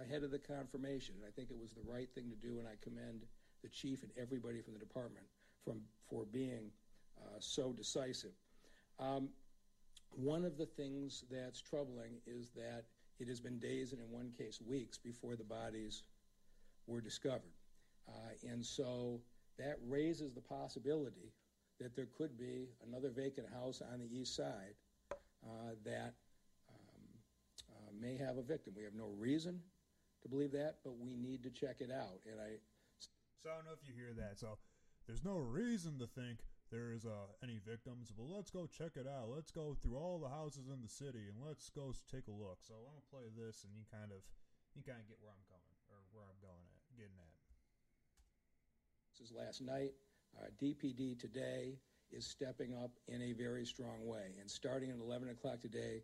ahead of the confirmation. And I think it was the right thing to do, and I commend the chief and everybody from the department from for being uh, so decisive. Um, one of the things that's troubling is that it has been days and, in one case, weeks before the bodies were discovered. Uh, and so that raises the possibility that there could be another vacant house on the east side uh, that um, uh, may have a victim. We have no reason to believe that, but we need to check it out. And I. So I don't know if you hear that. So there's no reason to think there's uh, any victims. Well, let's go check it out. Let's go through all the houses in the city and let's go take a look. So I'm gonna play this, and you kind of you kind of get where I'm coming or where I'm going at, getting at. This is last night. Uh, DPD today is stepping up in a very strong way, and starting at 11 o'clock today,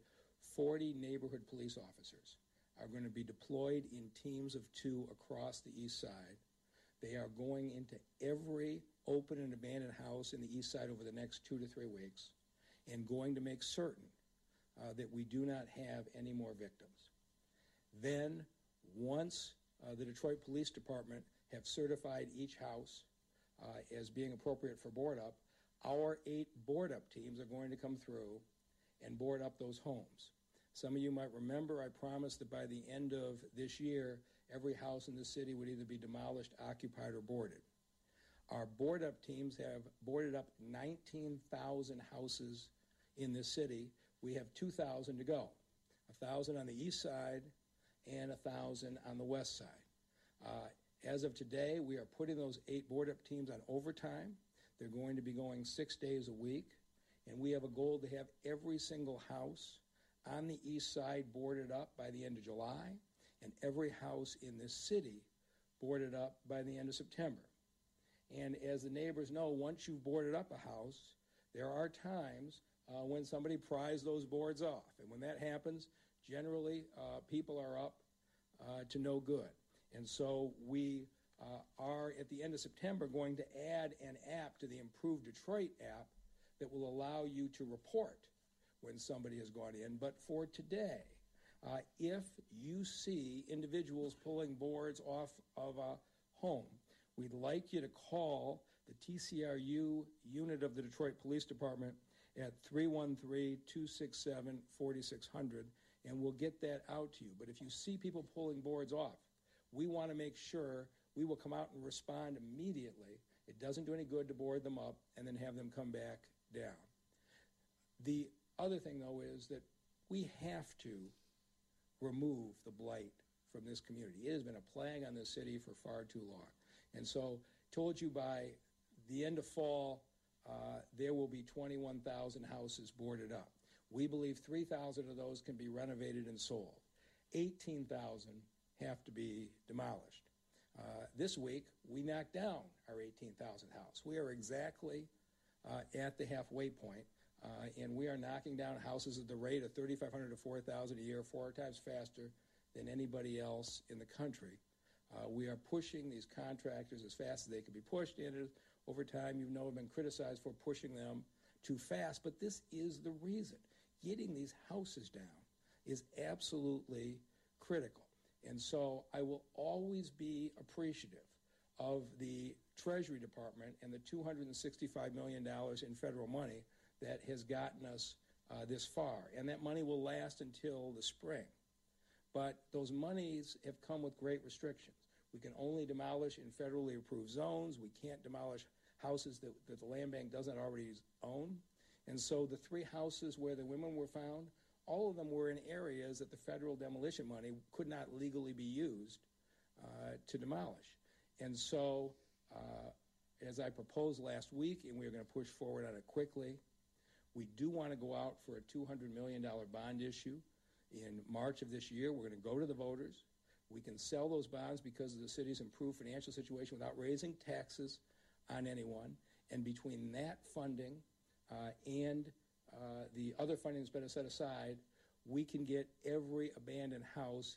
40 neighborhood police officers are going to be deployed in teams of two across the east side. They are going into every open and abandoned house in the east side over the next two to three weeks and going to make certain uh, that we do not have any more victims. Then, once uh, the Detroit Police Department have certified each house uh, as being appropriate for board up, our eight board up teams are going to come through and board up those homes. Some of you might remember I promised that by the end of this year, every house in the city would either be demolished, occupied, or boarded. Our board up teams have boarded up 19,000 houses in this city. We have 2,000 to go 1,000 on the east side and 1,000 on the west side. Uh, as of today, we are putting those eight board up teams on overtime. They're going to be going six days a week. And we have a goal to have every single house on the east side boarded up by the end of July and every house in this city boarded up by the end of September. And as the neighbors know, once you've boarded up a house, there are times uh, when somebody pries those boards off. And when that happens, generally uh, people are up uh, to no good. And so we uh, are at the end of September going to add an app to the Improved Detroit app that will allow you to report when somebody has gone in. But for today, uh, if you see individuals pulling boards off of a home, we'd like you to call the TCRU unit of the Detroit Police Department at 313 267 4600 and we'll get that out to you. But if you see people pulling boards off, we want to make sure we will come out and respond immediately. It doesn't do any good to board them up and then have them come back down. The other thing, though, is that we have to remove the blight from this community. It has been a plague on this city for far too long. And so, told you by the end of fall, uh, there will be 21,000 houses boarded up. We believe 3,000 of those can be renovated and sold. 18,000 have to be demolished. Uh, this week, we knocked down our 18,000 house. We are exactly uh, at the halfway point, uh, and we are knocking down houses at the rate of 3,500 to 4,000 a year, four times faster than anybody else in the country. Uh, we are pushing these contractors as fast as they can be pushed, and over time, you know, have been criticized for pushing them too fast. But this is the reason. Getting these houses down is absolutely critical. And so I will always be appreciative of the Treasury Department and the $265 million in federal money that has gotten us uh, this far. And that money will last until the spring. But those monies have come with great restrictions. We can only demolish in federally approved zones. We can't demolish houses that, that the land bank doesn't already own. And so the three houses where the women were found all of them were in areas that the federal demolition money could not legally be used uh, to demolish. And so, uh, as I proposed last week, and we are going to push forward on it quickly, we do want to go out for a $200 million bond issue. In March of this year, we're going to go to the voters. We can sell those bonds because of the city's improved financial situation without raising taxes on anyone. And between that funding uh, and uh, the other funding that's been set aside, we can get every abandoned house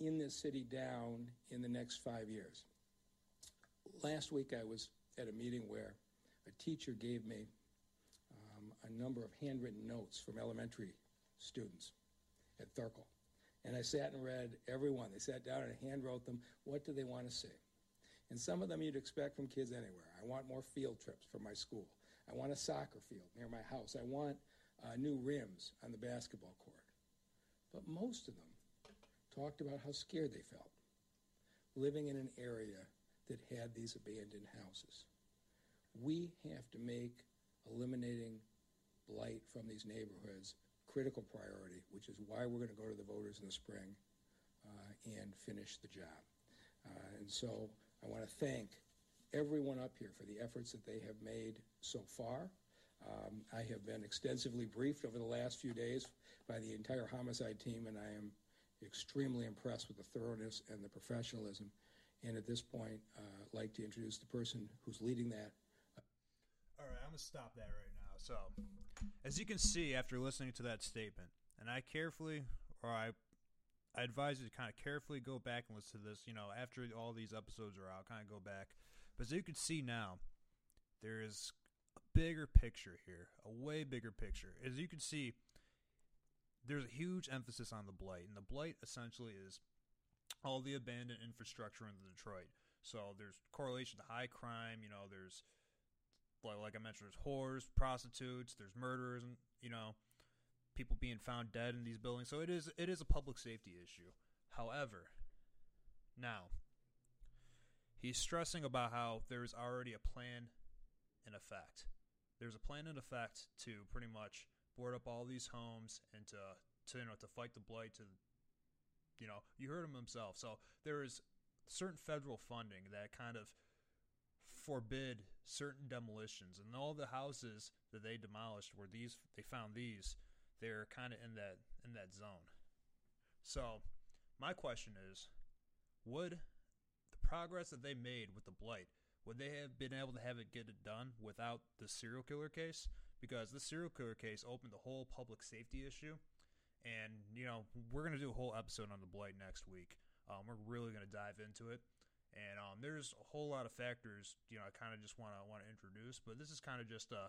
in this city down in the next five years. Last week I was at a meeting where a teacher gave me um, a number of handwritten notes from elementary students at Thirkell. And I sat and read every one. They sat down and hand wrote them. What do they want to see? And some of them you'd expect from kids anywhere. I want more field trips for my school. I want a soccer field near my house. I want uh, new rims on the basketball court. But most of them talked about how scared they felt living in an area that had these abandoned houses. We have to make eliminating blight from these neighborhoods critical priority, which is why we're going to go to the voters in the spring uh, and finish the job. Uh, and so I want to thank everyone up here for the efforts that they have made so far. Um, I have been extensively briefed over the last few days by the entire homicide team, and I am extremely impressed with the thoroughness and the professionalism. And at this point, uh, I'd like to introduce the person who's leading that. All right, I'm going to stop that right now. So, as you can see after listening to that statement, and I carefully, or I I advise you to kind of carefully go back and listen to this. You know, after all these episodes are out, kind of go back. But as you can see now, there is a bigger picture here, a way bigger picture. As you can see, there's a huge emphasis on the blight, and the blight essentially is all the abandoned infrastructure in Detroit. So there's correlation to high crime. You know, there's like, like I mentioned, there's whores, prostitutes, there's murderers, and you know, people being found dead in these buildings. So it is it is a public safety issue. However, now he's stressing about how there is already a plan in effect. There's a plan in effect to pretty much board up all these homes and to, to you know to fight the blight to you know you heard him himself. So there is certain federal funding that kind of forbid certain demolitions. And all the houses that they demolished were these they found these they're kind of in that in that zone. So my question is would progress that they made with the blight would they have been able to have it get it done without the serial killer case? Because the serial killer case opened the whole public safety issue, and you know we're gonna do a whole episode on the blight next week. Um, we're really gonna dive into it, and um, there's a whole lot of factors. You know, I kind of just want to want to introduce, but this is kind of just a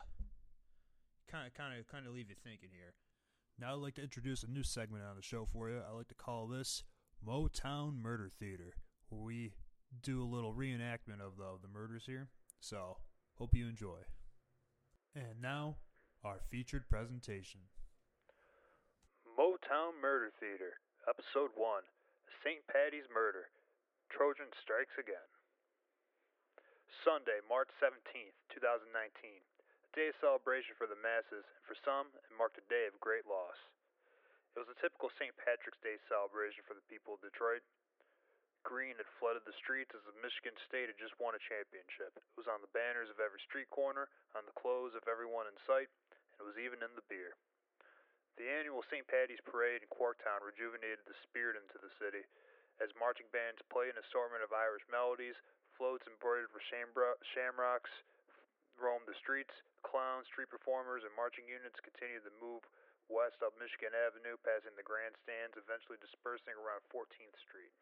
kind of kind of kind of leave you thinking here. Now I'd like to introduce a new segment on the show for you. I like to call this Motown Murder Theater, where we do a little reenactment of the, of the murders here. So, hope you enjoy. And now, our featured presentation Motown Murder Theater, Episode 1 St. Patty's Murder Trojan Strikes Again. Sunday, March 17th, 2019. A day of celebration for the masses, and for some, it marked a day of great loss. It was a typical St. Patrick's Day celebration for the people of Detroit, Green had flooded the streets as Michigan State had just won a championship. It was on the banners of every street corner, on the clothes of everyone in sight, and it was even in the beer. The annual St. Patty's Parade in Corktown rejuvenated the spirit into the city, as marching bands played an assortment of Irish melodies, floats embroidered with shamrocks roamed the streets, clowns, street performers, and marching units continued to move west up Michigan Avenue, passing the grandstands, eventually dispersing around 14th Street.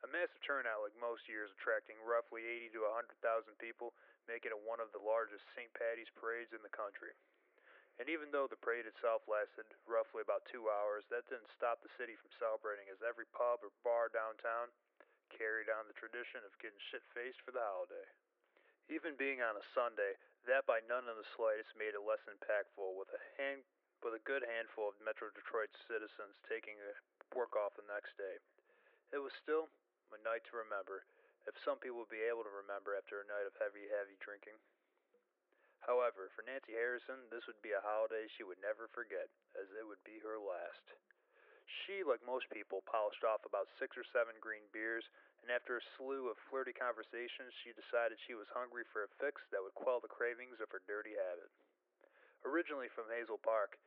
A massive turnout like most years, attracting roughly 80 to 100,000 people, making it one of the largest St. Patty's parades in the country. And even though the parade itself lasted roughly about two hours, that didn't stop the city from celebrating as every pub or bar downtown carried on the tradition of getting shit faced for the holiday. Even being on a Sunday, that by none in the slightest made it less impactful, with a hand with a good handful of Metro Detroit citizens taking work off the next day. It was still a night to remember, if some people would be able to remember after a night of heavy, heavy drinking. However, for Nancy Harrison, this would be a holiday she would never forget, as it would be her last. She, like most people, polished off about six or seven green beers, and after a slew of flirty conversations, she decided she was hungry for a fix that would quell the cravings of her dirty habit. Originally from Hazel Park,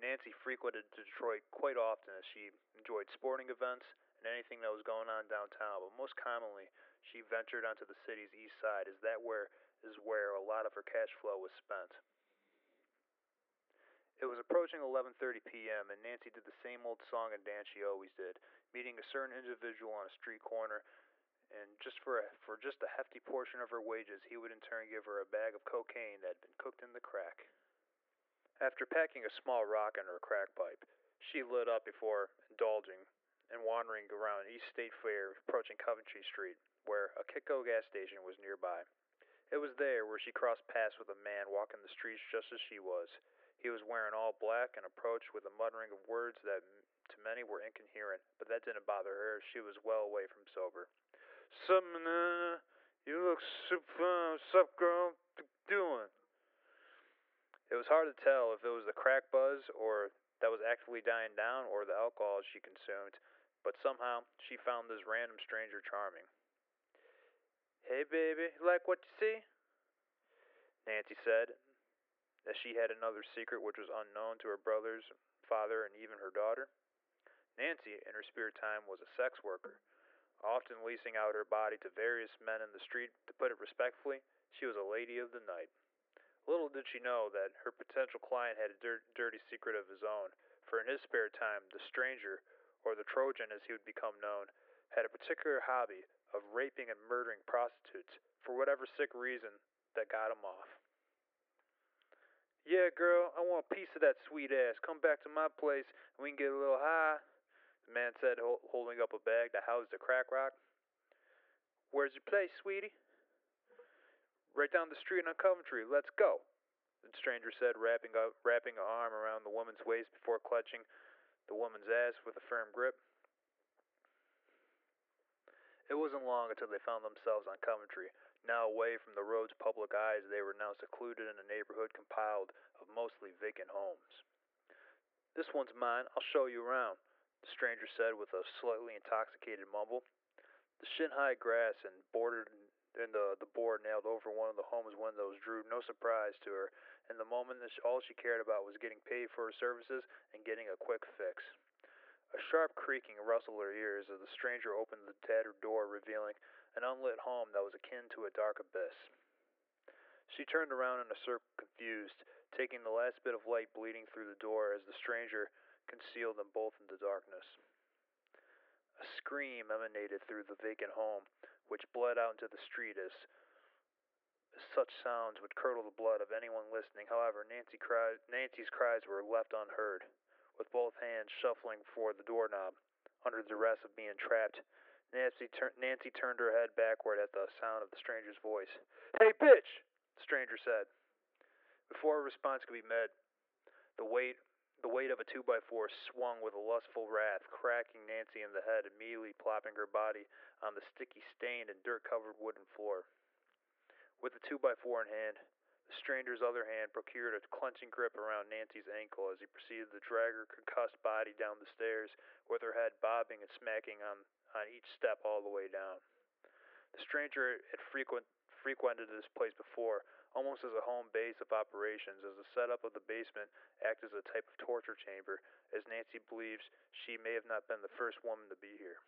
Nancy frequented Detroit quite often as she enjoyed sporting events and anything that was going on downtown, but most commonly she ventured onto the city's east side as that where is where a lot of her cash flow was spent. It was approaching 11:30 p.m. and Nancy did the same old song and dance she always did, meeting a certain individual on a street corner, and just for a, for just a hefty portion of her wages, he would in turn give her a bag of cocaine that had been cooked in the crack. After packing a small rock in her crack pipe, she lit up before indulging and wandering around East State Fair, approaching Coventry Street, where a Citgo gas station was nearby. It was there where she crossed paths with a man walking the streets just as she was. He was wearing all black and approached with a muttering of words that to many were incoherent, but that didn't bother her. She was well away from sober. Summoner, you look super. What's up, girl? What doing? It was hard to tell if it was the crack buzz or that was actively dying down or the alcohol she consumed, but somehow she found this random stranger charming. Hey, baby, like what you see? Nancy said, that she had another secret which was unknown to her brothers, father, and even her daughter. Nancy, in her spare time, was a sex worker, often leasing out her body to various men in the street. To put it respectfully, she was a lady of the night. Little did she know that her potential client had a dir- dirty secret of his own, for in his spare time, the stranger or the Trojan as he would become known, had a particular hobby of raping and murdering prostitutes for whatever sick reason that got him off. Yeah, girl, I want a piece of that sweet ass. Come back to my place and we can get a little high, the man said, holding up a bag that housed a crack rock. Where's your place, sweetie? Right down the street on Coventry. Let's go. The stranger said, wrapping, up, wrapping an arm around the woman's waist before clutching the woman's ass with a firm grip. It wasn't long until they found themselves on Coventry. Now away from the road's public eyes, they were now secluded in a neighborhood compiled of mostly vacant homes. This one's mine. I'll show you around, the stranger said with a slightly intoxicated mumble. The shin-high grass and bordered and the the board nailed over one of the home's windows drew no surprise to her. In the moment, all she cared about was getting paid for her services and getting a quick fix. A sharp creaking rustled her ears as the stranger opened the tattered door, revealing an unlit home that was akin to a dark abyss. She turned around in a circle, confused, taking the last bit of light bleeding through the door as the stranger concealed them both in the darkness. A scream emanated through the vacant home, which bled out into the street as such sounds would curdle the blood of anyone listening. However, Nancy Nancy's cries were left unheard. With both hands shuffling for the doorknob, under the duress of being trapped, Nancy, tur- Nancy turned her head backward at the sound of the stranger's voice. Hey, bitch! The stranger said. Before a response could be made, the weight the weight of a two by four swung with a lustful wrath, cracking Nancy in the head, immediately plopping her body on the sticky, stained, and dirt covered wooden floor. With the two by four in hand, the stranger's other hand procured a clenching grip around Nancy's ankle as he proceeded to drag her concussed body down the stairs, with her head bobbing and smacking on, on each step all the way down. The stranger had frequent, frequented this place before, almost as a home base of operations, as the setup of the basement acted as a type of torture chamber, as Nancy believes she may have not been the first woman to be here.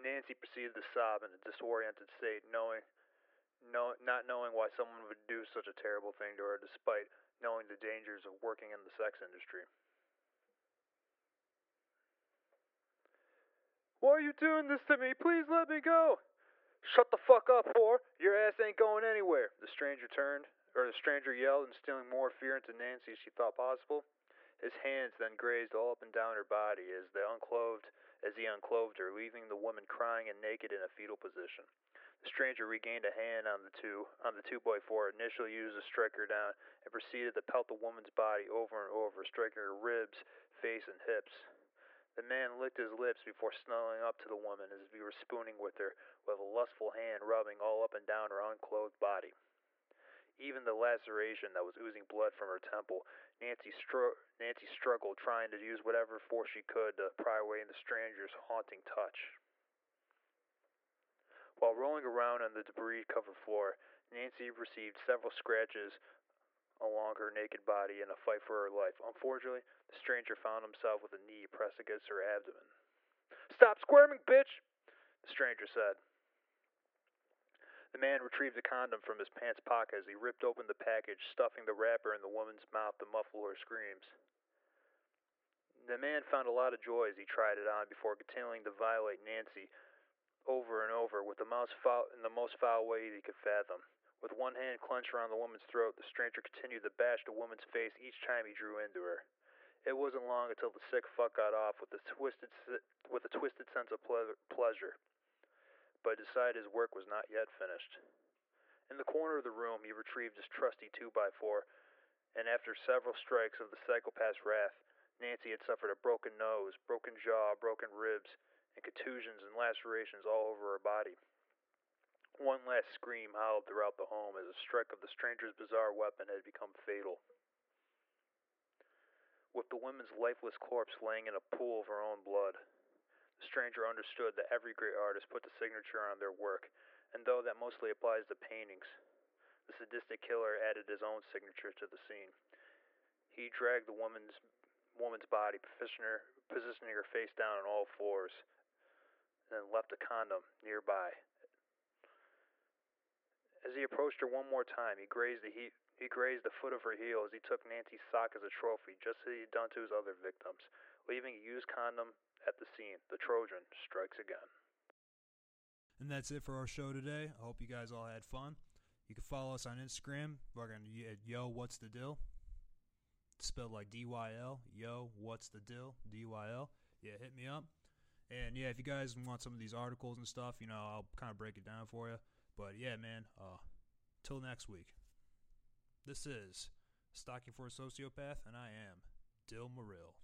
Nancy proceeded to sob in a disoriented state, knowing, know, not knowing why someone would do such a terrible thing to her, despite knowing the dangers of working in the sex industry. Why are you doing this to me? Please let me go! Shut the fuck up, whore! Your ass ain't going anywhere! The stranger turned, or the stranger yelled, instilling more fear into Nancy as she thought possible. His hands then grazed all up and down her body as they unclothed as he unclothed her, leaving the woman crying and naked in a fetal position. The stranger regained a hand on the two on the two by four, initially used to strike her down, and proceeded to pelt the woman's body over and over, striking her ribs, face, and hips. The man licked his lips before snuggling up to the woman as if he were spooning with her, with a lustful hand rubbing all up and down her unclothed body. Even the laceration that was oozing blood from her temple, Nancy, Nancy struggled, trying to use whatever force she could to pry away the stranger's haunting touch. While rolling around on the debris covered floor, Nancy received several scratches along her naked body in a fight for her life. Unfortunately, the stranger found himself with a knee pressed against her abdomen. Stop squirming, bitch! The stranger said. The man retrieved a condom from his pants pocket as he ripped open the package, stuffing the wrapper in the woman's mouth to muffle her screams. The man found a lot of joy as he tried it on before continuing to violate Nancy over and over with the most foul, in the most foul way he could fathom. With one hand clenched around the woman's throat, the stranger continued to bash the woman's face each time he drew into her. It wasn't long until the sick fuck got off with a twisted with a twisted sense of ple- pleasure, but decided his work was not yet finished. In the corner of the room, he retrieved his trusty two by four, and after several strikes of the psychopath's wrath, Nancy had suffered a broken nose, broken jaw, broken ribs, and contusions and lacerations all over her body. One last scream howled throughout the home as a strike of the stranger's bizarre weapon had become fatal. With the woman's lifeless corpse laying in a pool of her own blood, stranger understood that every great artist puts a signature on their work, and though that mostly applies to paintings, the sadistic killer added his own signature to the scene. He dragged the woman's woman's body, positioning her, face down on all fours, and then left a condom nearby as he approached her one more time, he grazed the he, he grazed the foot of her heel as he took Nancy's sock as a trophy, just as he had done to his other victims, leaving a used condom at the scene. The Trojan strikes again. And that's it for our show today. I hope you guys all had fun. You can follow us on Instagram. We're gonna at Yo What's the Deal. spelled like D Y L. Yo What's the Deal? D Y L. Yeah, hit me up. And yeah, if you guys want some of these articles and stuff, you know, I'll kind of break it down for you But yeah, man, uh, till next week. This is Stocking for a Sociopath, and I am Dill Morrill.